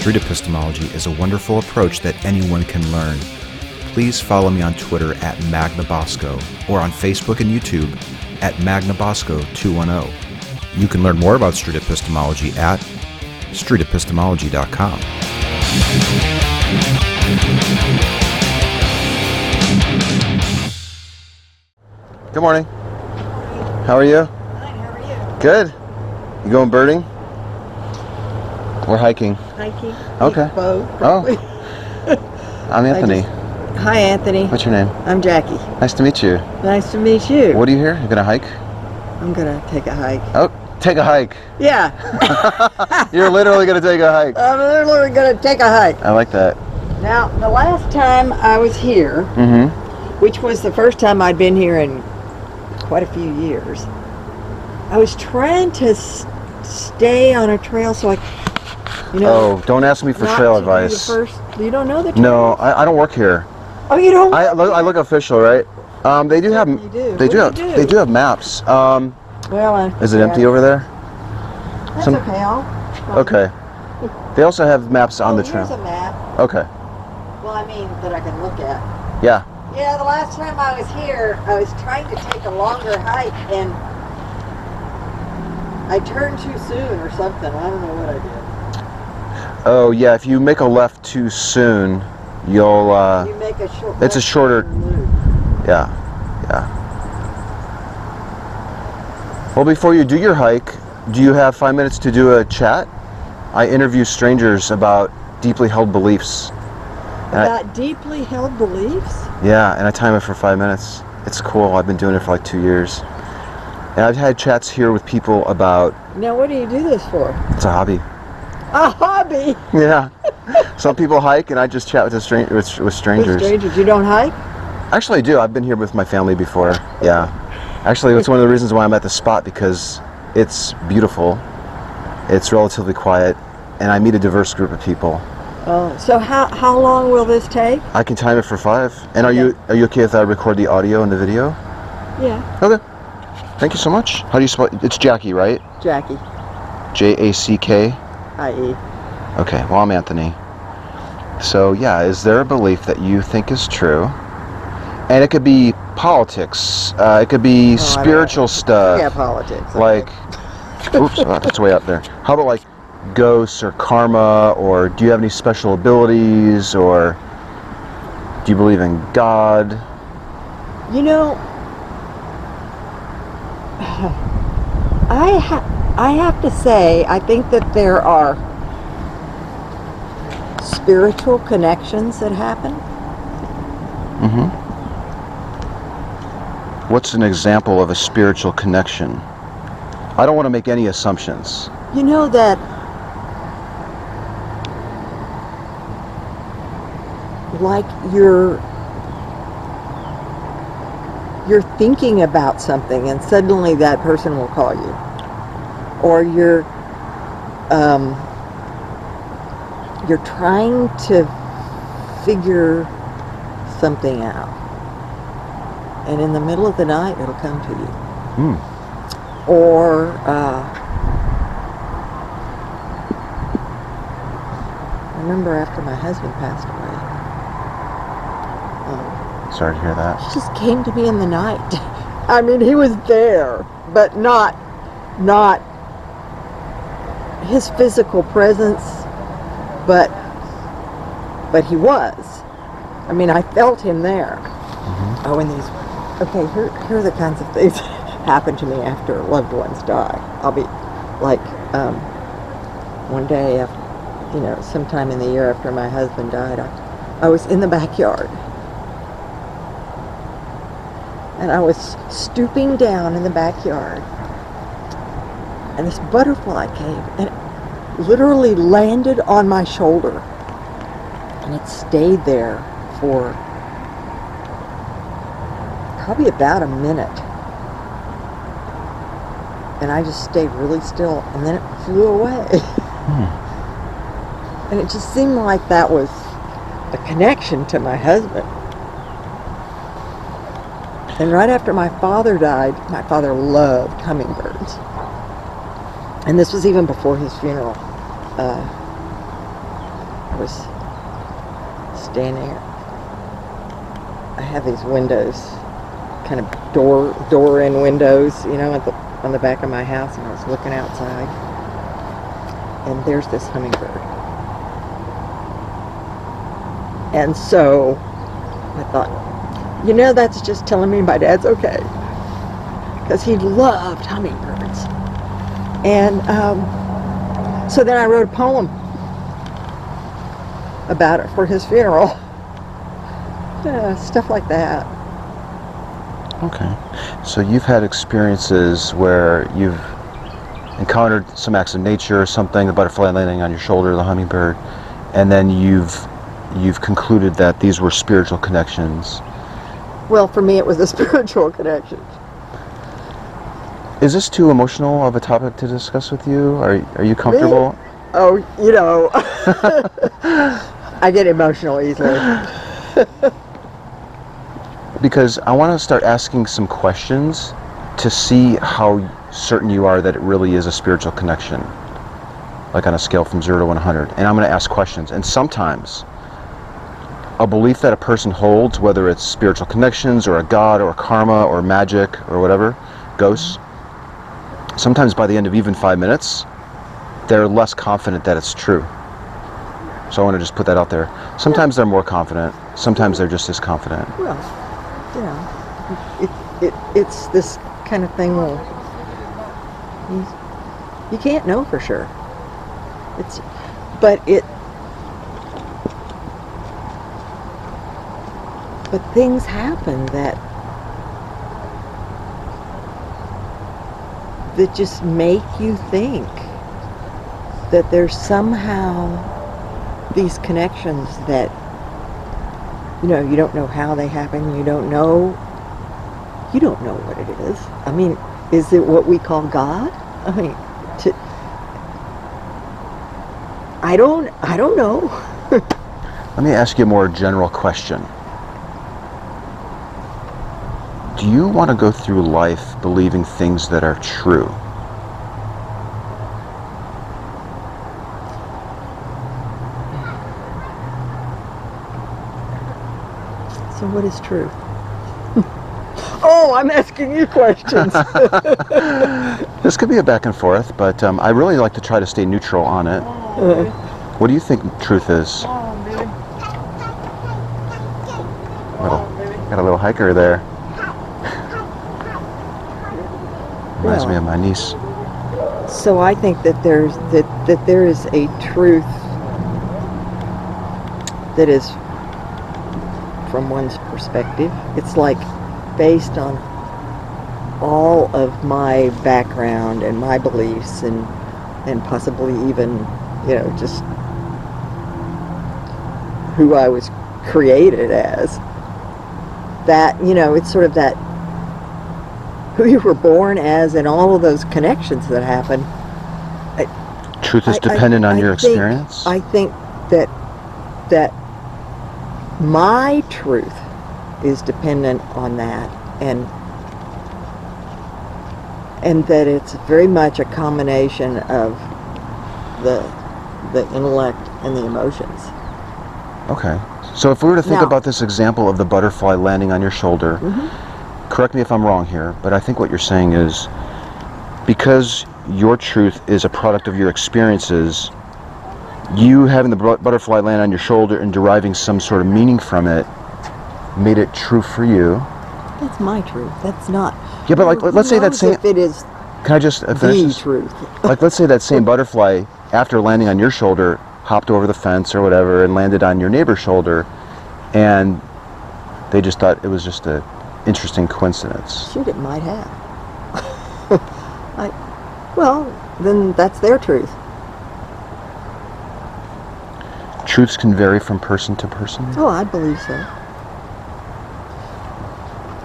street epistemology is a wonderful approach that anyone can learn. Please follow me on Twitter at MagnaBosco or on Facebook and YouTube at MagnaBosco210. You can learn more about street epistemology at streetepistemology.com. Good morning. How are you? Fine, how are you? Good. You going birding? We're hiking. Hiking. Okay. Boat. Oh. I'm Anthony. Hi, Anthony. What's your name? I'm Jackie. Nice to meet you. Nice to meet you. What are you here? You're gonna hike? I'm gonna take a hike. Oh, take a hike. Yeah, You're literally gonna take a hike. I'm literally gonna take a hike. I like that. Now, the last time I was here, Mm-hmm. which was the first time I'd been here in quite a few years, I was trying to s- stay on a trail so I, you know, Oh, don't ask me for not trail to be the advice. First, you don't know the trail. No, I, I don't work here. Oh, you don't. I look, I look official, right? Um, they do have You do. they What do do have you do? they do have maps. Um, well, I, is it yeah, empty over there? That's some- okay. I'll. Okay. They also have maps on oh, the here's trail. a map. Okay. Well, I mean that I can look at. Yeah. Yeah, the last time I was here, I was trying to take a longer hike and I turned too soon or something. I don't know what I did. Oh yeah. If you make a left too soon, you'll. Uh, you make a short. it's a shorter- Yeah, yeah. Well, before you do your hike, do you have five minutes to do a chat? I interview strangers about deeply held beliefs. And I, About deeply held beliefs. yeah, and I time it for five minutes. It's cool. I've been doing it for like two years. And I've had chats here with people about Now, what do you do this for? it's a hobby. A hobby. Yeah. Some people hike, and I just chat with, the stran- with, with strangers. With strangers. strangers. You don't hike? Actually, I do. I've been here with my family before. Yeah. Actually, it's one of the reasons why I'm at the spot because it's beautiful, it's relatively quiet, and I meet a diverse group of people. Oh, so how how long will this take? I can time it for five. And are you are you okay if I record the audio and the video? Yeah, Okay. Thank you so much. How do you spell? It's Jackie, right? Jackie, J A C K. i.e. Okay. Well, I'm Anthony. So yeah, is there a belief that you think is true? And it could be politics. Uh, it could be Oh, spiritual stuff. yeah, politics. like oops oh, that's way up there how about like ghosts or karma or do you have any special abilities or do you believe in god You know, I ha- I have to say, I think that there are spiritual connections that happen. mm-hmm. What's an example of a spiritual connection? I don't want to make any assumptions. You know that like you're you're thinking about something and suddenly that person will call you or you're um, you're trying to figure something out and in the middle of the night it'll come to you hmm. or uh, I remember after my husband passed away, um, sorry to hear that he just came to me in the night. I mean, he was there, but not, not his physical presence, but, but he was. I mean, I felt him there. Oh, and these. Okay, here, here are the kinds of things that happen to me after loved ones die. I'll be like, um, one day, after, you know, sometime in the year after my husband died, I, I was in the backyard. And I was stooping down in the backyard. And this butterfly came and it literally landed on my shoulder. And it stayed there for probably about a minute. And I just stayed really still, and then it flew away. Hmm. And it just seemed like that was a connection to my husband. And right after my father died, my father loved hummingbirds. And this was even before his funeral. Uh, was standing. I have these windows, kind of door door in windows, you know, at the on the back of my house, and I was looking outside, and there's this hummingbird. And so I thought, you know, that's just telling me my dad's okay. Because he loved hummingbirds. And um, so then I wrote a poem about it for his funeral. Yeah, stuff like that. Okay. So you've had experiences where you've encountered some acts of nature, or something, the butterfly landing on your shoulder, the hummingbird, and then you've you've concluded that these were spiritual connections. Well, for me, it was a spiritual connection. Is this too emotional of a topic to discuss with you? Are, are you comfortable? Me? Oh, you know, I get emotional easily. because I want to start asking some questions to see how certain you are that it really is a spiritual connection, like on a scale from 0 to 100. And I'm going to ask questions. And sometimes a belief that a person holds, whether it's spiritual connections or a god or karma or magic or whatever, ghosts, sometimes by the end of even five minutes, they're less confident that it's true. So I want to just put that out there. Sometimes they're more confident, sometimes they're just as confident. Well, you know, it, it, it's this kind of thing where you, you can't know for sure. It's, but it, but things happen that that just make you think that there's somehow these connections that you know you don't know how they happen you don't know you don't know what it is. I mean is it what we call god? I mean to i don't i don't know. Let me ask you a more general question do you want to go through life believing things that are true? So, what is truth? oh, I'm asking you questions. this could be a back and forth, but um, I really like to try to stay neutral on it. Uh, what do you think truth is? Little, got a little hiker there. Reminds me of my niece. So I think that there's that that there is a truth that is from one's perspective. It's like based on all of my background and my beliefs and and possibly even, you know, just who I was created as. That, you know, it's sort of that who you were born as and all of those connections that happen. Truth is I, dependent I, on I your think, experience. I think that that my truth is dependent on that and and that it's very much a combination of the the intellect and the emotions. Okay. So if we were to think now, about this example of the butterfly landing on your shoulder, mm-hmm correct me if I'm wrong here, but I think what you're saying is because your truth is a product of your experiences, you having the butterfly land on your shoulder and deriving some sort of meaning from it made it true for you. That's my truth. That's not. Yeah, but like, let's say that same. If it is. Can I just uh, finish the this? truth? like, let's say that same butterfly, after landing on your shoulder, hopped over the fence or whatever and landed on your neighbor's shoulder, and they just thought it was just a interesting coincidence. Shoot, it might have. I, well, then that's their truth. Truths can vary from person to person? Oh, I believe so.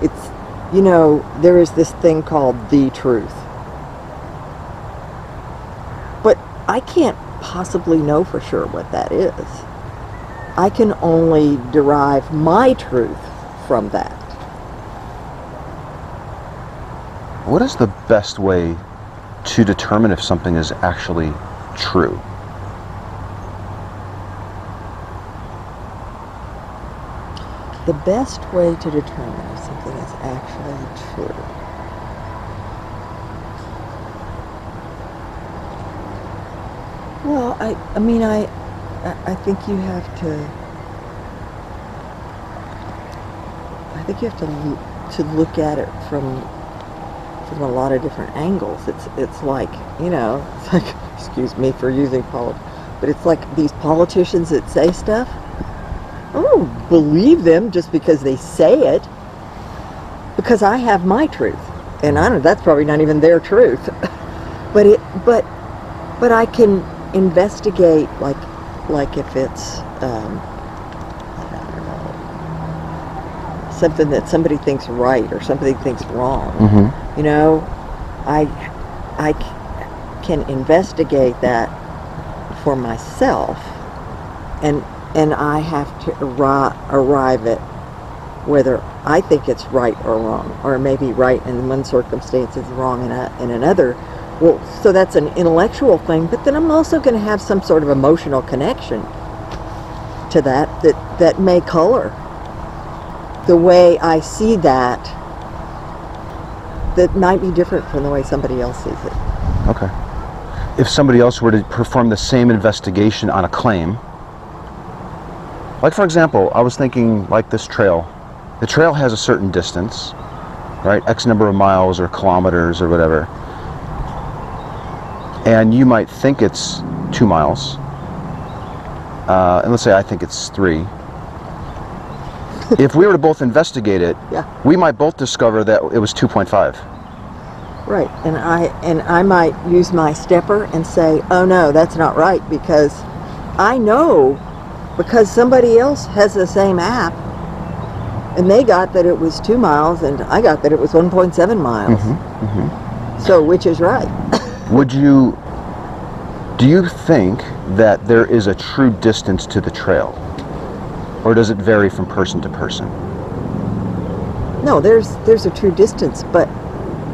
It's, you know, there is this thing called the truth. But I can't possibly know for sure what that is. I can only derive my truth from that. What is the best way to determine if something is actually true? the best way to determine if something is actually true. Well, I, I mean, I, I think you have to. I think you have to to look at it from from a lot of different angles. It's it's like you know, it's like excuse me for using polit, but it's like these politicians that say stuff. I don't believe them just because they say it. Because I have my truth, and I don't. That's probably not even their truth. but it, but, but I can investigate like, like if it's, um, I don't know, something that somebody thinks right or somebody thinks wrong. Mm-hmm. You know, I, I c- can investigate that for myself, and and I have to arri- arrive at whether I think it's right or wrong, or maybe right in one circumstance is wrong in a, in another. Well, so that's an intellectual thing, but then I'm also going to have some sort of emotional connection to that that that may color the way I see that that might be different from the way somebody else sees it. Okay. If somebody else were to perform the same investigation on a claim, like for example, I was thinking like this trail. The trail has a certain distance, right? X number of miles or kilometers or whatever. And you might think it's two miles. Uh, and let's say I think it's three. if we were to both investigate it, Yeah. we might both discover that it was 2.5. Right, and I and I might use my stepper and say, "Oh no, that's not right," because I know because somebody else has the same app, and they got that it was two miles, and I got that it was 1.7 miles. Mm-hmm, mm-hmm. So which is right? Would you do you think that there is a true distance to the trail? Or does it vary from person to person? no, there's there's a true distance, but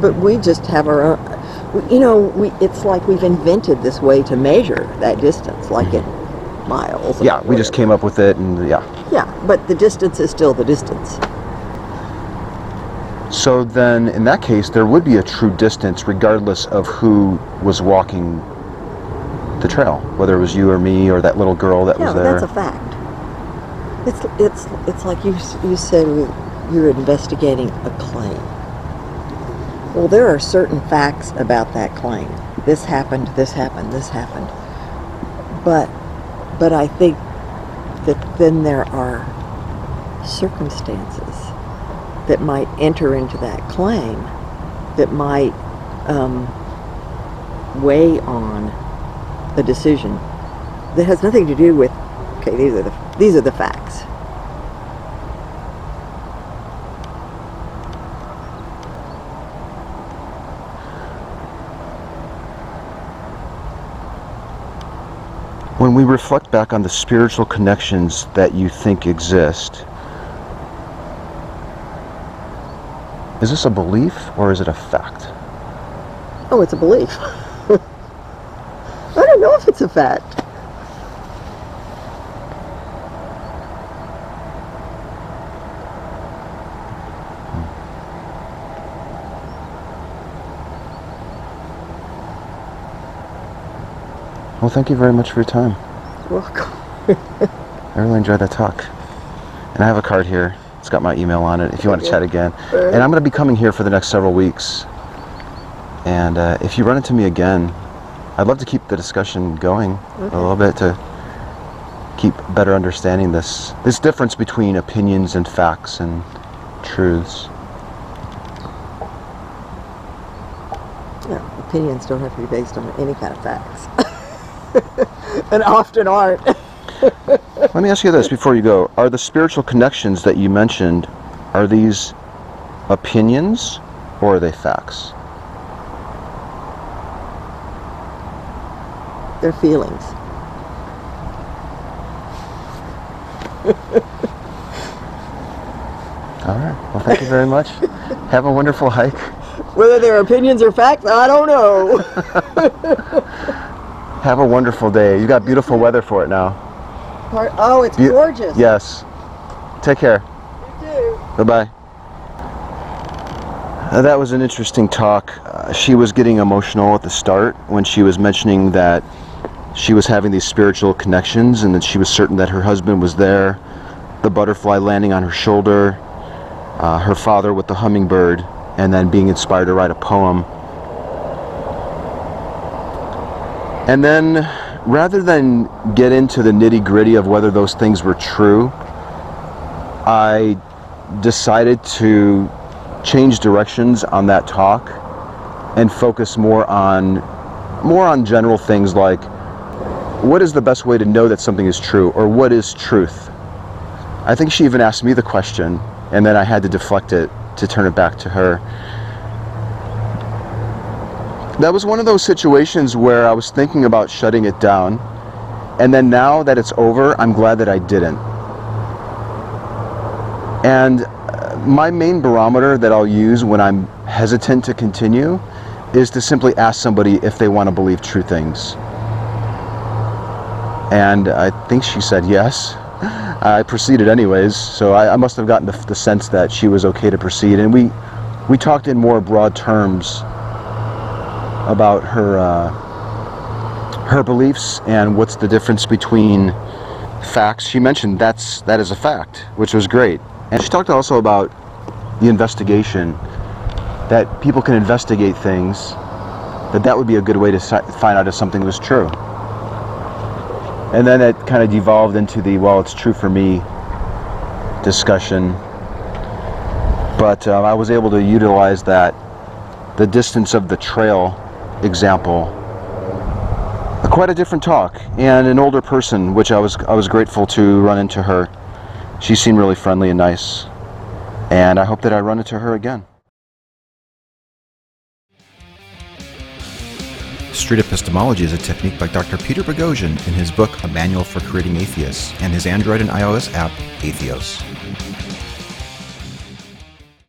but we just have our own. You know, we it's like we've invented this way to measure that distance, like in miles. Yeah, we just came up with it and yeah. Yeah, but the distance is still the distance. So then in that case there would be a true distance regardless of who was walking the trail, whether it was you or me or that little girl that Yeah, was there. that's a fact. It's it's it's like you you said you're investigating a claim. Well, there are certain facts about that claim. This happened. This happened. This happened. But but I think that then there are circumstances that might enter into that claim that might um, weigh on the decision that has nothing to do with okay these are the these are the facts When we reflect back on the spiritual connections that you think exist, is this a belief or is it a fact? oh it's a belief i don't know if it's a fact thank you very much for your time. welcome I really enjoyed that talk. And I have a card here. It's got my email on it if you want to chat again. Alright. And I'm going to be coming here for the next several weeks. And uh, if you run into me again, I'd love to keep the discussion going Okay. a little bit to keep better understanding this this difference between opinions and facts and truths. yeah, opinions don't have to be based on any kind of facts and often aren't Let me ask you this before you go. Are the spiritual connections that you mentioned are these opinions or are they facts? they're feelings All right. Well, thank you very much. Have a wonderful hike. whether they're opinions or facts i don't know Have a wonderful day. You got beautiful weather for it now. Oh it's Be- gorgeous Yes. Take care. You Bye bye. Uh, that was an interesting talk. Uh, she was getting emotional at the start when she was mentioning that she was having these spiritual connections and that she was certain that her husband was there, the butterfly landing on her shoulder, uh, her father with the hummingbird, and then being inspired to write a poem. And then, rather than get into the nitty gritty of whether those things were true, I decided to change directions on that talk and focus more on more on general things like what is the best way to know that something is true or what is truth? I think she even asked me the question and then i had to deflect it to turn it back to her that was one of those situations where i was thinking about shutting it down and then now that it's over i'm glad that i didn't and uh, my main barometer that I'll use when I'm hesitant to continue is to simply ask somebody if they want to believe true things. And I think she said yes. I proceeded anyways, so I, I must have gotten the, the, sense that she was okay to proceed. And we, we talked in more broad terms about her, uh, her beliefs and what's the difference between facts. She mentioned that's that is a fact, which was great. And she talked also about the investigation, that people can investigate things, that that would be a good way to find out if something was true. And then it kind of devolved into the, well, it's true for me discussion. But uh, I was able to utilize that, the distance of the trail example quite a different talk and an older person which I was I was grateful to run into her she seemed really friendly and nice. And I hope that I run into her again. Street epistemology is a technique by Dr. Peter Boghossian in his book A Manual for Creating Atheists and his Android and iOS app, Atheos.